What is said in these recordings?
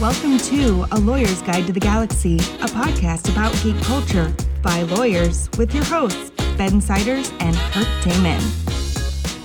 Welcome to A Lawyer's Guide to the Galaxy, a podcast about geek culture by lawyers with your hosts, Ben Siders and Kurt Damon.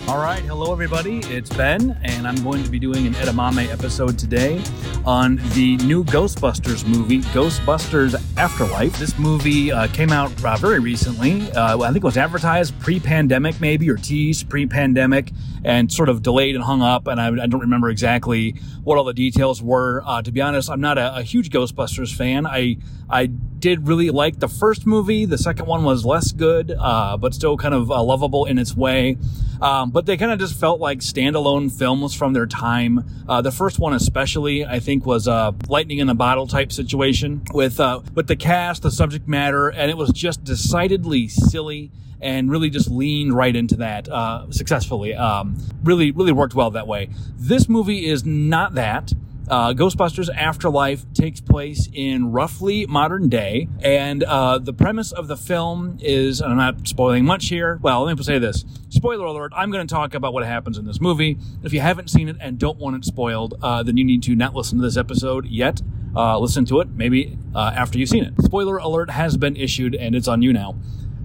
All right, hello everybody. It's Ben, and I'm going to be doing an edamame episode today on the new Ghostbusters movie, Ghostbusters Afterlife. This movie uh, came out uh, very recently. Uh, I think it was advertised pre-pandemic, maybe, or teased pre-pandemic, and sort of delayed and hung up. And I, I don't remember exactly what all the details were. Uh, to be honest, I'm not a, a huge Ghostbusters fan. I I did really like the first movie. The second one was less good, uh, but still kind of uh, lovable in its way. Um, but they kind of just felt like standalone films from their time. Uh, the first one, especially, I think, was a lightning in a bottle type situation with uh, with the cast, the subject matter, and it was just decidedly silly and really just leaned right into that uh, successfully. Um, really, really worked well that way. This movie is not that. Uh, Ghostbusters Afterlife takes place in roughly modern day, and uh, the premise of the film is, I'm not spoiling much here. Well, let me say this: spoiler alert. I'm going to talk about what happens in this movie. If you haven't seen it and don't want it spoiled, uh, then you need to not listen to this episode yet. Uh, listen to it maybe uh, after you've seen it. Spoiler alert has been issued, and it's on you now.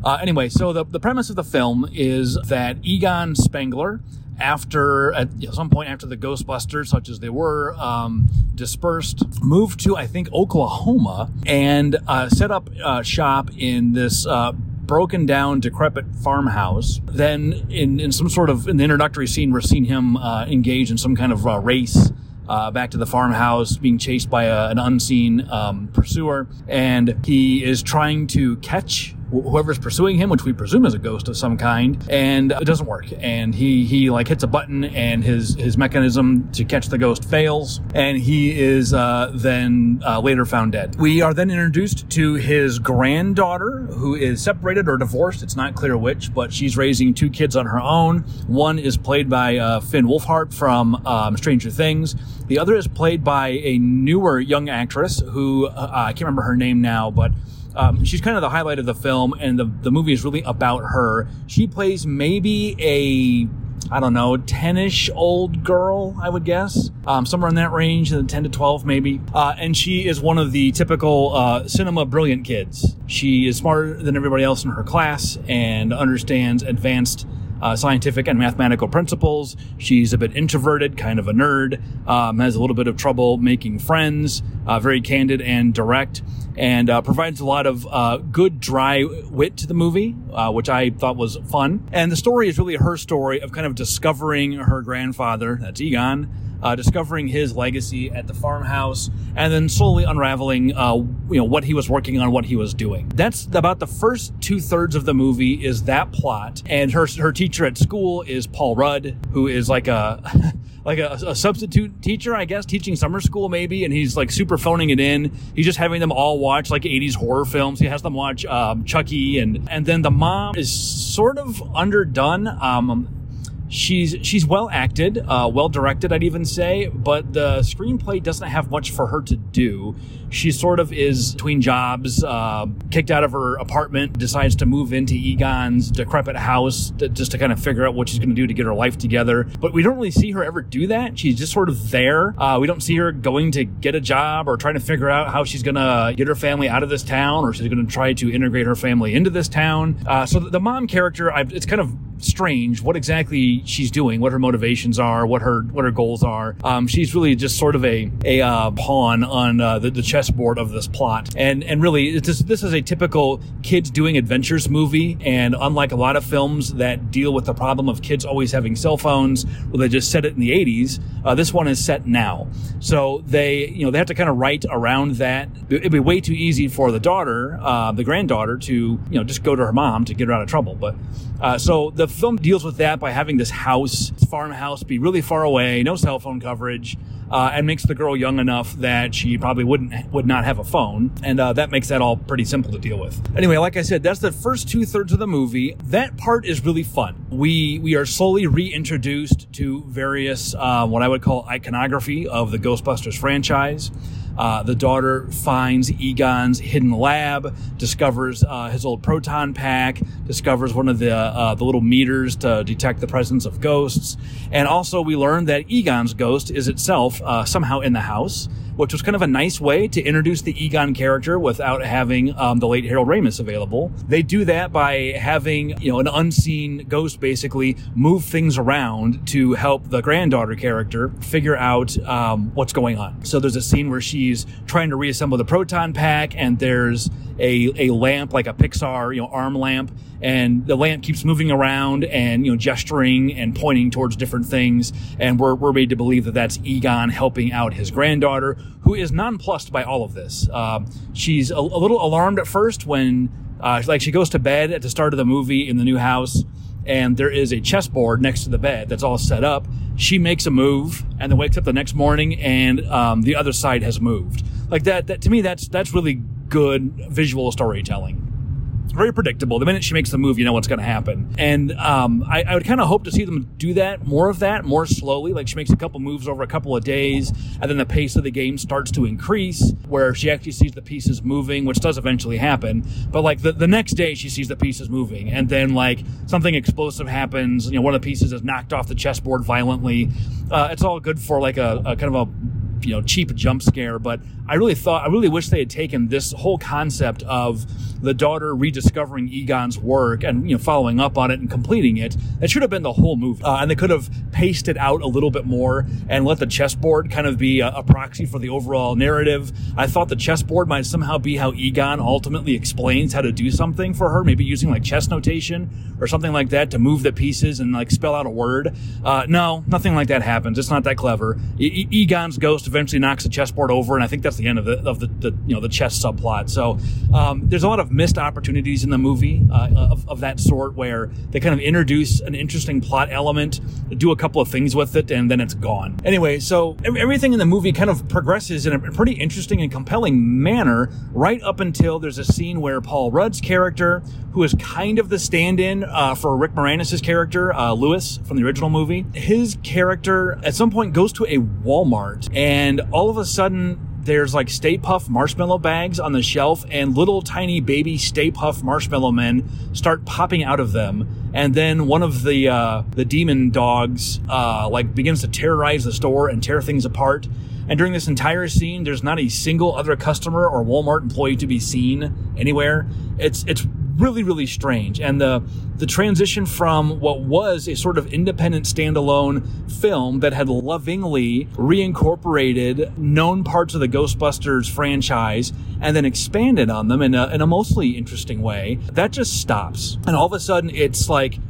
Uh, anyway, so the, the premise of the film is that Egon Spengler after at some point after the Ghostbusters, such as they were, um, dispersed, moved to I think Oklahoma and uh, set up uh, shop in this. Uh, broken down, decrepit farmhouse. Then, in, in some sort of in the introductory scene, we're seeing him uh, engage in some kind of uh, race uh, back to the farmhouse, being chased by a, an unseen um, pursuer, and he is trying to catch whoever's pursuing him, which we presume is a ghost of some kind, and it doesn't work. And he he like hits a button, and his his mechanism to catch the ghost fails, and he is uh, then uh, later found dead. We are then introduced to his granddaughter, who is separated or divorced. It's not clear which, but she's raising two kids on her own. One is played by uh, Finn Wolfhard from um, Stranger Things. The other is played by a newer young actress who uh, I can't remember her name now, but um, she's kind of the highlight of the film, and the, the movie is really about her. She plays maybe a I don't know, 10 ish old girl, I would guess. Um, somewhere in that range, 10 to 12 maybe. Uh, and she is one of the typical uh, cinema brilliant kids. She is smarter than everybody else in her class and understands advanced uh, scientific and mathematical principles. She's a bit introverted, kind of a nerd, um, has a little bit of trouble making friends, uh, very candid and direct, and uh, provides a lot of uh, good, dry wit to the movie, uh, which I thought was fun. And the story is really her story of kind of discovering her grandfather, that's Egon, uh, discovering his legacy at the farmhouse, and then slowly unraveling, uh, you know, what he was working on, what he was doing. That's about the first two thirds of the movie is that plot, and her her teacher at school is Paul Rudd, who is like a. like a, a, substitute teacher, I guess, teaching summer school maybe, and he's like super phoning it in. He's just having them all watch like 80s horror films. He has them watch um, Chucky, and and then the mom is sort of underdone. Um, she's she's well acted, uh, well directed, I'd even say, but the screenplay doesn't have much for her to do. She sort of is between jobs, uh, kicked out of her apartment, decides to move into Egon's decrepit house to, just to kind of figure out what she's going to do to get her life together. But we don't really see her ever do that. She's just sort of there. Uh, we don't see her going to get a job or trying to figure out how she's going to get her family out of this town or she's going to try to integrate her family into this town. Uh, so the mom character, I've, it's kind of strange what exactly she's doing, what her motivations are, what her what her goals are. Um, she's really just sort of a a uh, pawn on uh, the, the chessboard of this plot, and and really just, this is a typical kids doing adventures movie. And unlike a lot of films that deal with the problem of kids always having cell phones, well, they just set it in the 80s. Uh, this one is set now, so they you know they have to kind of write around that. It'd be way too easy for the daughter, uh, the granddaughter, to you know just go to her mom to get her out of trouble. But uh, so the film deals with that by having this house, this farmhouse, be really far away, no cell phone coverage, uh, and makes the girl young enough that she probably wouldn't would not have a phone, and uh, that makes that all pretty simple to deal with. Anyway, like I said, that's the first two thirds of the movie. That part is really fun. We we are slowly reintroduced to various uh, what I would call iconography of the Ghostbusters franchise. Uh, the daughter finds Egon's hidden lab, discovers uh, his old proton pack, discovers one of the uh, the little meters to detect the presence of ghosts, and also we learn that Egon's ghost is itself uh, somehow in the house. Which was kind of a nice way to introduce the Egon character without having um, the late Harold Ramis available. They do that by having you know an unseen ghost basically move things around to help the granddaughter character figure out um, what's going on. So there's a scene where she's trying to reassemble the proton pack, and there's a, a lamp like a Pixar you know arm lamp, and the lamp keeps moving around and you know gesturing and pointing towards different things, and we're we're made to believe that that's Egon helping out his granddaughter, who is nonplussed by all of this. Um, she's a, a, little alarmed at first when uh, like she goes to bed at the start of the movie in the new house and there is a chessboard next to the bed that's all set up. She makes a move and then wakes up the next morning and um, the other side has moved. Like that, that to me, that's that's really good visual storytelling. Very predictable. The minute she makes the move, you know what's going to happen. And um, I, I, would kind of hope to see them do that, more of that, more slowly. Like she makes a couple moves over a couple of days, and then the pace of the game starts to increase, where she actually sees the pieces moving, which does eventually happen. But like the, the next day, she sees the pieces moving, and then like something explosive happens. You know, one of the pieces is knocked off the chessboard violently. Uh, it's all good for like a, a kind of a you know cheap jump scare but i really thought i really wish they had taken this whole concept of the daughter rediscovering egon's work and you know following up on it and completing it. That should have been the whole movie. Uh, and they could have paced it out a little bit more and let the chessboard kind of be a, a proxy for the overall narrative. I thought the chessboard might somehow be how egon ultimately explains how to do something for her maybe using like chess notation or something like that to move the pieces and like spell out a word. Uh, no nothing like that happens. It's not that clever. E- egon's ghost eventually knocks the chessboard over, and I think that's the end of the of the, the you know the chess subplot. So um, there's a lot of missed opportunities in the movie uh, of, of that sort where they kind of introduce an interesting plot element, do a couple of things with it, and then it's gone. Anyway, so everything in the movie kind of progresses in a pretty interesting and compelling manner right up until there's a scene where Paul Rudd's character, who is kind of the stand-in uh, for Rick Moranis' character, uh, Louis from the original movie, his character at some point goes to a Walmart and all of a sudden there's like Stay Puft marshmallow bags on the shelf, and little tiny baby Stay Puft marshmallow men start popping out of them. And then one of the uh, the demon dogs uh, like begins to terrorize the store and tear things apart. And during this entire scene, there's not a single other customer or Walmart employee to be seen anywhere. It's it's really, really strange. And the the transition from what was a sort of independent standalone film that had lovingly reincorporated known parts of the Ghostbusters franchise and then expanded on them in a, in a mostly interesting way, that just stops. And all of a sudden, it's like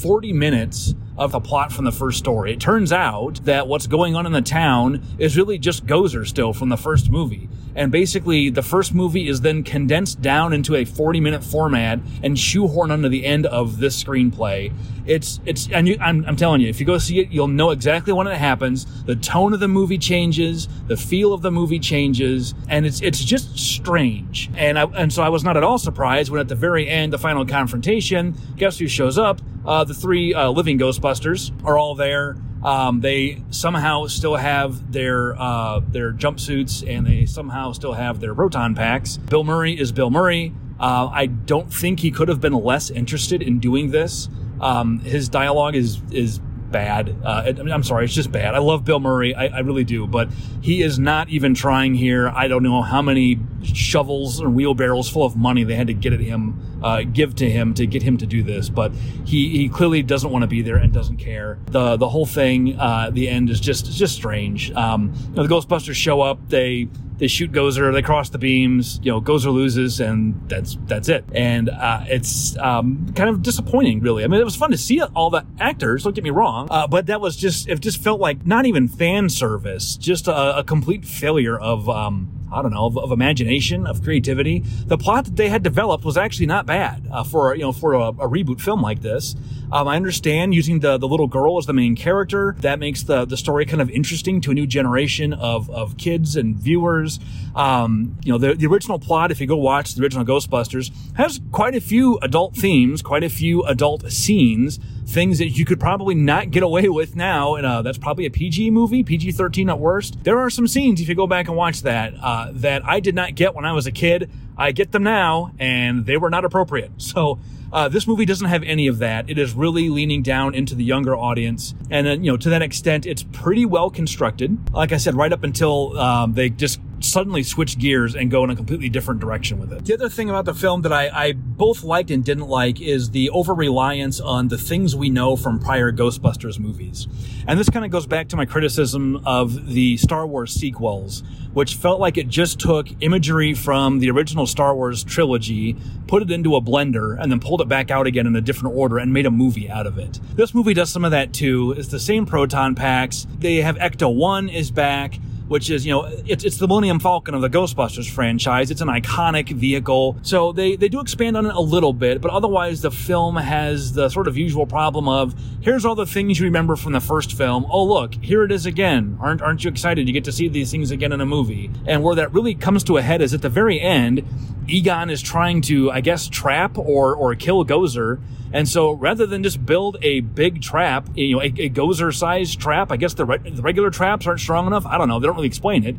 40 minutes of the plot from the first story. It turns out that what's going on in the town is really just Gozer still from the first movie. And basically, the first movie is then condensed down into a 40 minute format and shoehorned onto the end of this screenplay. It's, it's, and you, I'm, I'm telling you, if you go see it, you'll know exactly when it happens. The tone of the movie changes, the feel of the movie changes, and it's, it's just strange. And I, and so I was not at all surprised when at the very end, the final confrontation, guess who shows up? Uh, the three uh, living Ghostbusters are all there. Um, they somehow still have their uh, their jumpsuits and they somehow still have their proton packs. Bill Murray is Bill Murray. Uh, I don't think he could have been less interested in doing this. Um, his dialogue is is bad. Uh, it, I'm sorry, it's just bad. I love Bill Murray, I, I, really do, but he is not even trying here. I don't know how many shovels and wheelbarrows full of money they had to get at him, uh, give to him to get him to do this, but he, he clearly doesn't want to be there and doesn't care. The the whole thing, uh, the end is just just strange. Um, you know, the Ghostbusters show up, they they shoot Gozer, they cross the beams, you know, Gozer loses, and that's that's it. And uh, it's um, kind of disappointing, really. I mean, it was fun to see all the actors. Don't get me wrong, uh, but that was just it just felt like not even fan service, just a, a complete failure of um, I don't know, of, of, imagination, of creativity. The plot that they had developed was actually not bad uh, for you know for a, a, reboot film like this. Um, I understand using the the little girl as the main character that makes the the story kind of interesting to a new generation of of kids and viewers. Um, you know, the the original plot, if you go watch the original Ghostbusters, has quite a few adult themes, quite a few adult scenes things that you could probably not get away with now. And uh, that's probably a PG movie, PG 13 at worst. There are some scenes, if you go back and watch that, uh, that I did not get when I was a kid. I get them now, and they were not appropriate. So, Uh, this movie doesn't have any of that. It is really leaning down into the younger audience, and uh, you know to that extent, it's pretty well constructed. Like I said, right up until um, they just suddenly switch gears and go in a completely different direction with it. The other thing about the film that I, I both liked and didn't like is the over reliance on the things we know from prior Ghostbusters movies. And this kind of goes back to my criticism of the Star Wars sequels, which felt like it just took imagery from the original Star Wars trilogy, put it into a blender, and then pulled it back out again in a different order and made a movie out of it. This movie does some of that too. It's the same proton packs. They have Ecto 1 is back which is, you know, it's, it's the Millennium Falcon of the Ghostbusters franchise. It's an iconic vehicle. So they, they do expand on it a little bit, but otherwise the film has the sort of usual problem of here's all the things you remember from the first film. Oh, look, here it is again. Aren't, aren't you excited? You get to see these things again in a movie. And where that really comes to a head is at the very end, Egon is trying to, I guess, trap or, or kill Gozer. And so rather than just build a big trap, you know, a, a Gozer sized trap, I guess the, re- the regular traps aren't strong enough. I don't know. They don't really explain it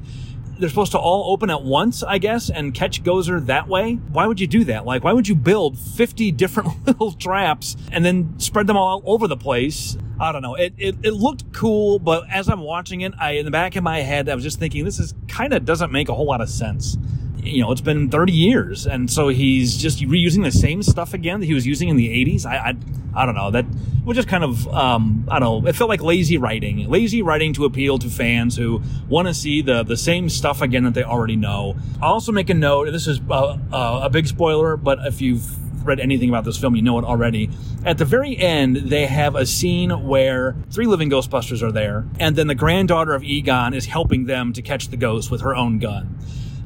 they're supposed to all open at once, I guess, and catch Gozer that way. Why would you do that? Like, why would you build 50 different little traps and then spread them all over the place? I don't know. It, it, it looked cool, but as I'm watching it, I, in the back of my head, I was just thinking, this is kind of doesn't make a whole lot of sense you know, it's been 30 years. And so he's just reusing the same stuff again that he was using in the 80s. I, I, I don't know. That was just kind of, um, I don't know. It felt like lazy writing, lazy writing to appeal to fans who want to see the, the same stuff again that they already know. I'll also make a note, and this is uh, uh, a big spoiler, but if you've read anything about this film, you know it already. At the very end, they have a scene where three living Ghostbusters are there, and then the granddaughter of Egon is helping them to catch the ghost with her own gun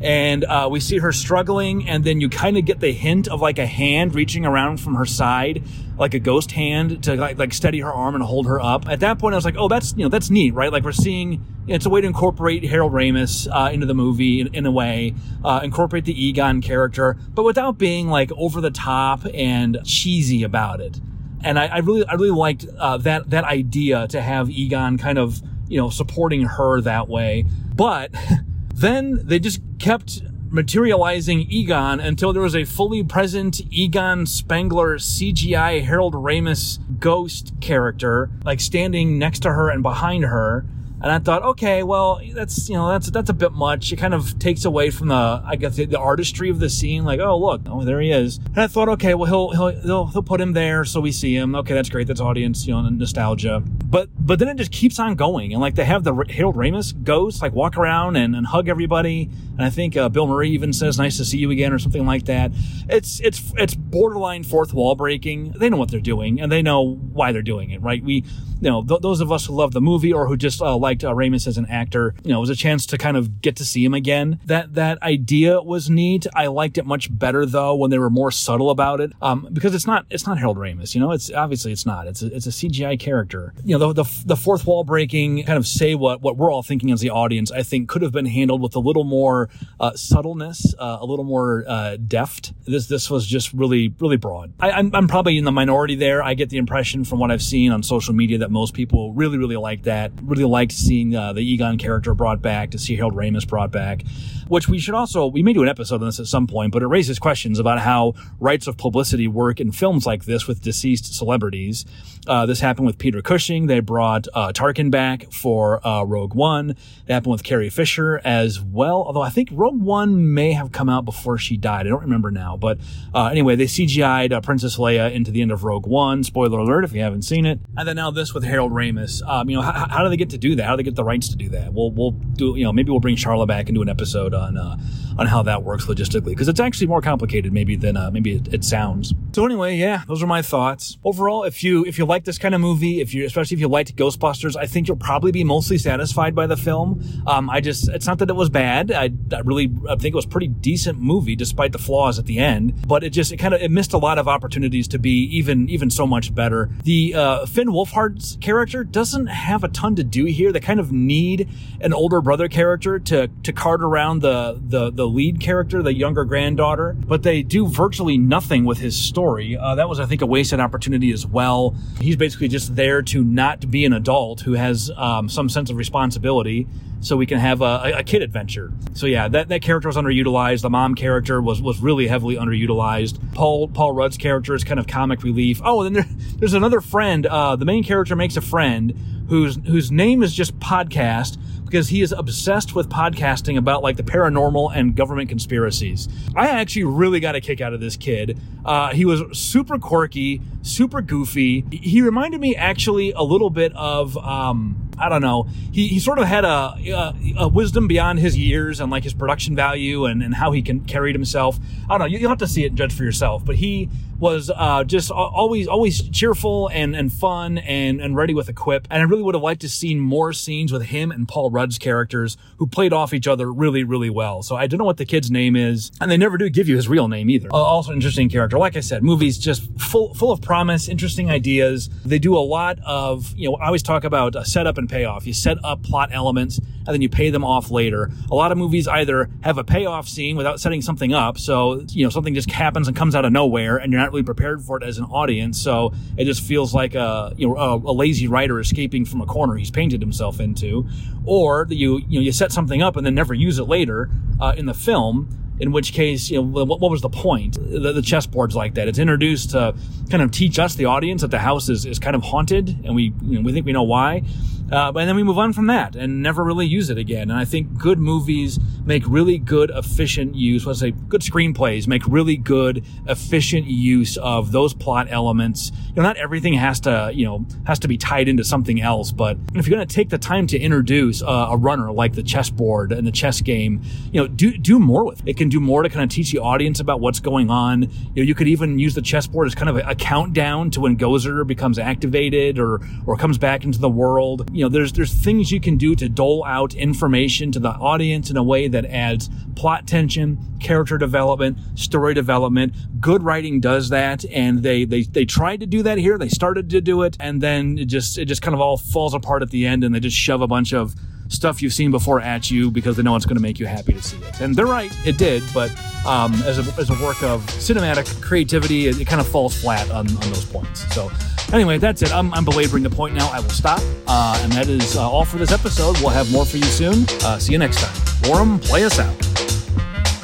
and uh, we see her struggling and then you kind of get the hint of like a hand reaching around from her side like a ghost hand to like, like steady her arm and hold her up. At that point i was like oh that's you know that's neat right? Like we're seeing it's a way to incorporate harold ramis uh, into the movie in, in a way uh, incorporate the egon character but without being like over the top and cheesy about it. And i, I really i really liked uh, that that idea to have egon kind of you know supporting her that way. But Then they just kept materializing Egon until there was a fully present Egon Spengler CGI Harold Ramis ghost character, like standing next to her and behind her. And I thought, okay, well, that's you know that's that's a bit much. It kind of takes away from the I guess the, the artistry of the scene. Like, oh look, oh there he is. And I thought, okay, well he'll he'll he'll, he'll put him there so we see him. Okay, that's great. That's audience, you know, nostalgia. But but then it just keeps on going, and like they have the Harold Ramis ghost like walk around and, and hug everybody. And I think uh, Bill Murray even says, "Nice to see you again" or something like that. It's it's it's borderline fourth wall breaking. They know what they're doing, and they know why they're doing it. Right? We you know th- those of us who love the movie or who just uh, liked uh, as an actor, you know, it was a chance to kind of get to see him again. That that idea was neat. I liked it much better though when they were more subtle about it, um, because it's not it's not Harold Ramis. You know, it's obviously it's not. It's a, it's a CGI character. You know, the, the the fourth wall breaking kind of say what what we're all thinking as the audience. I think could have been handled with a little more uh, subtleness, uh, a little more uh, deft. This this was just really really broad. I, I'm I'm probably in the minority there. I get the impression from what I've seen on social media that most people really really like that. Really liked seeing uh, the Egon character brought back, to see Harold Ramis brought back, which we should also, we may do an episode on this at some point, but it raises questions about how rights of publicity work in films like this with deceased celebrities. Uh, this happened with Peter Cushing. They brought uh, Tarkin back for uh, Rogue One. It happened with Carrie Fisher as well, although I think Rogue One may have come out before she died. I don't remember now. But uh, anyway, they CGI'd uh, Princess Leia into the end of Rogue One. Spoiler alert if you haven't seen it. And then now this with Harold Ramis. Um, you know, how, how do they get to do that? How do they get the rights to do that? We'll, we'll do, you know, maybe we'll bring Charla back and do an episode on, uh, on how that works logistically because it's actually more complicated maybe than maybe it, it sounds. So anyway, yeah, those are my thoughts. Overall, if you, if you like this kind of movie, if you, especially if you liked Ghostbusters, I think you'll probably be mostly satisfied by the film. Um, I just, it's not that it was bad. I, I, really, I think it was pretty decent movie despite the flaws at the end, but it just, it kind of, it missed a lot of opportunities to be even, even so much better. The, uh, Finn Wolfhard's character doesn't have a ton to do here. They kind of need an older brother character to, to cart around the, the, the lead character, the younger granddaughter, but they do virtually nothing with his story. Uh, that was, I think, a wasted opportunity as well. He's basically just there to not be an adult who has um, some sense of responsibility so we can have a, a, kid adventure. So yeah, that, that character was underutilized. The mom character was was really heavily underutilized. Paul Paul Rudd's character is kind of comic relief. Oh, and then there, there's another friend. Uh, the main character makes a friend whose whose name is just podcast because he is obsessed with podcasting about like the paranormal and government conspiracies. I actually really got a kick out of this kid. Uh, he was super quirky, super goofy. He reminded me actually a little bit of. Um, I don't know. He, he sort of had a, a, a wisdom beyond his years and like his production value and, and how he can carried himself. I don't know. You, will have to see it and judge for yourself. But he was uh, just always always cheerful and, and fun and, and ready with a quip. And I really would have liked to seen more scenes with him and Paul Rudd's characters who played off each other really, really well. So I don't know what the kid's name is. And they never do give you his real name either. Uh, also interesting character. Like I said, movies just full, full of promise, interesting ideas. They do a lot of, you know, I always talk about a setup and payoff. You set up plot elements and then you pay them off later. A lot of movies either have a payoff scene without setting something up. So, you know, something just happens and comes out of nowhere and you're not really prepared for it as an audience. So it just feels like a, you know, a, a lazy writer escaping from a corner he's painted himself into. Or you, you know, you set something up and then never use it later uh, in the film in which case, you know, what, was the point? The, the chessboard's like that. It's introduced to kind of teach us, the audience, that the house is, is kind of haunted, and we you know, we think we know why. Uh, and then we move on from that and never really use it again. And I think good movies make really good, efficient use. Let's say good screenplays make really good, efficient use of those plot elements. You know, not everything has to, you know, has to be tied into something else. But if you're going to take the time to introduce uh, a runner like the chessboard and the chess game, you know, do do more with it. It can do more to kind of teach the audience about what's going on. You know, you could even use the chessboard as kind of a, a countdown to when Gozer becomes activated or or comes back into the world you know, there's there's things you can do to dole out information to the audience in a way that adds plot tension, character development, story development. Good writing does that, and they they they tried to do that here. They started to do it, and then it just it just kind of all falls apart at the end, and they just shove a bunch of stuff you've seen before at you because they know it's going to make you happy to see it. And they're right, it did, but um, as, a, as a work of cinematic creativity, it, it kind of falls flat on, on those points. So Anyway, that's it. I'm, I'm belaboring the point now. I will stop. Uh, and that is uh, all for this episode. We'll have more for you soon. Uh, see you next time. Forum, play us out.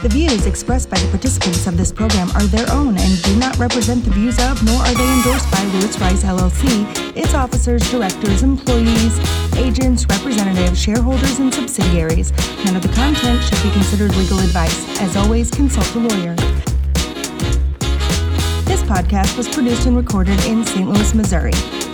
The views expressed by the participants of this program are their own and do not represent the views of, nor are they endorsed by Lewis Rice LLC, its officers, directors, employees, agents, representatives, shareholders, and subsidiaries. None of the content should be considered legal advice. As always, consult a lawyer podcast was produced and recorded in St. Louis, Missouri.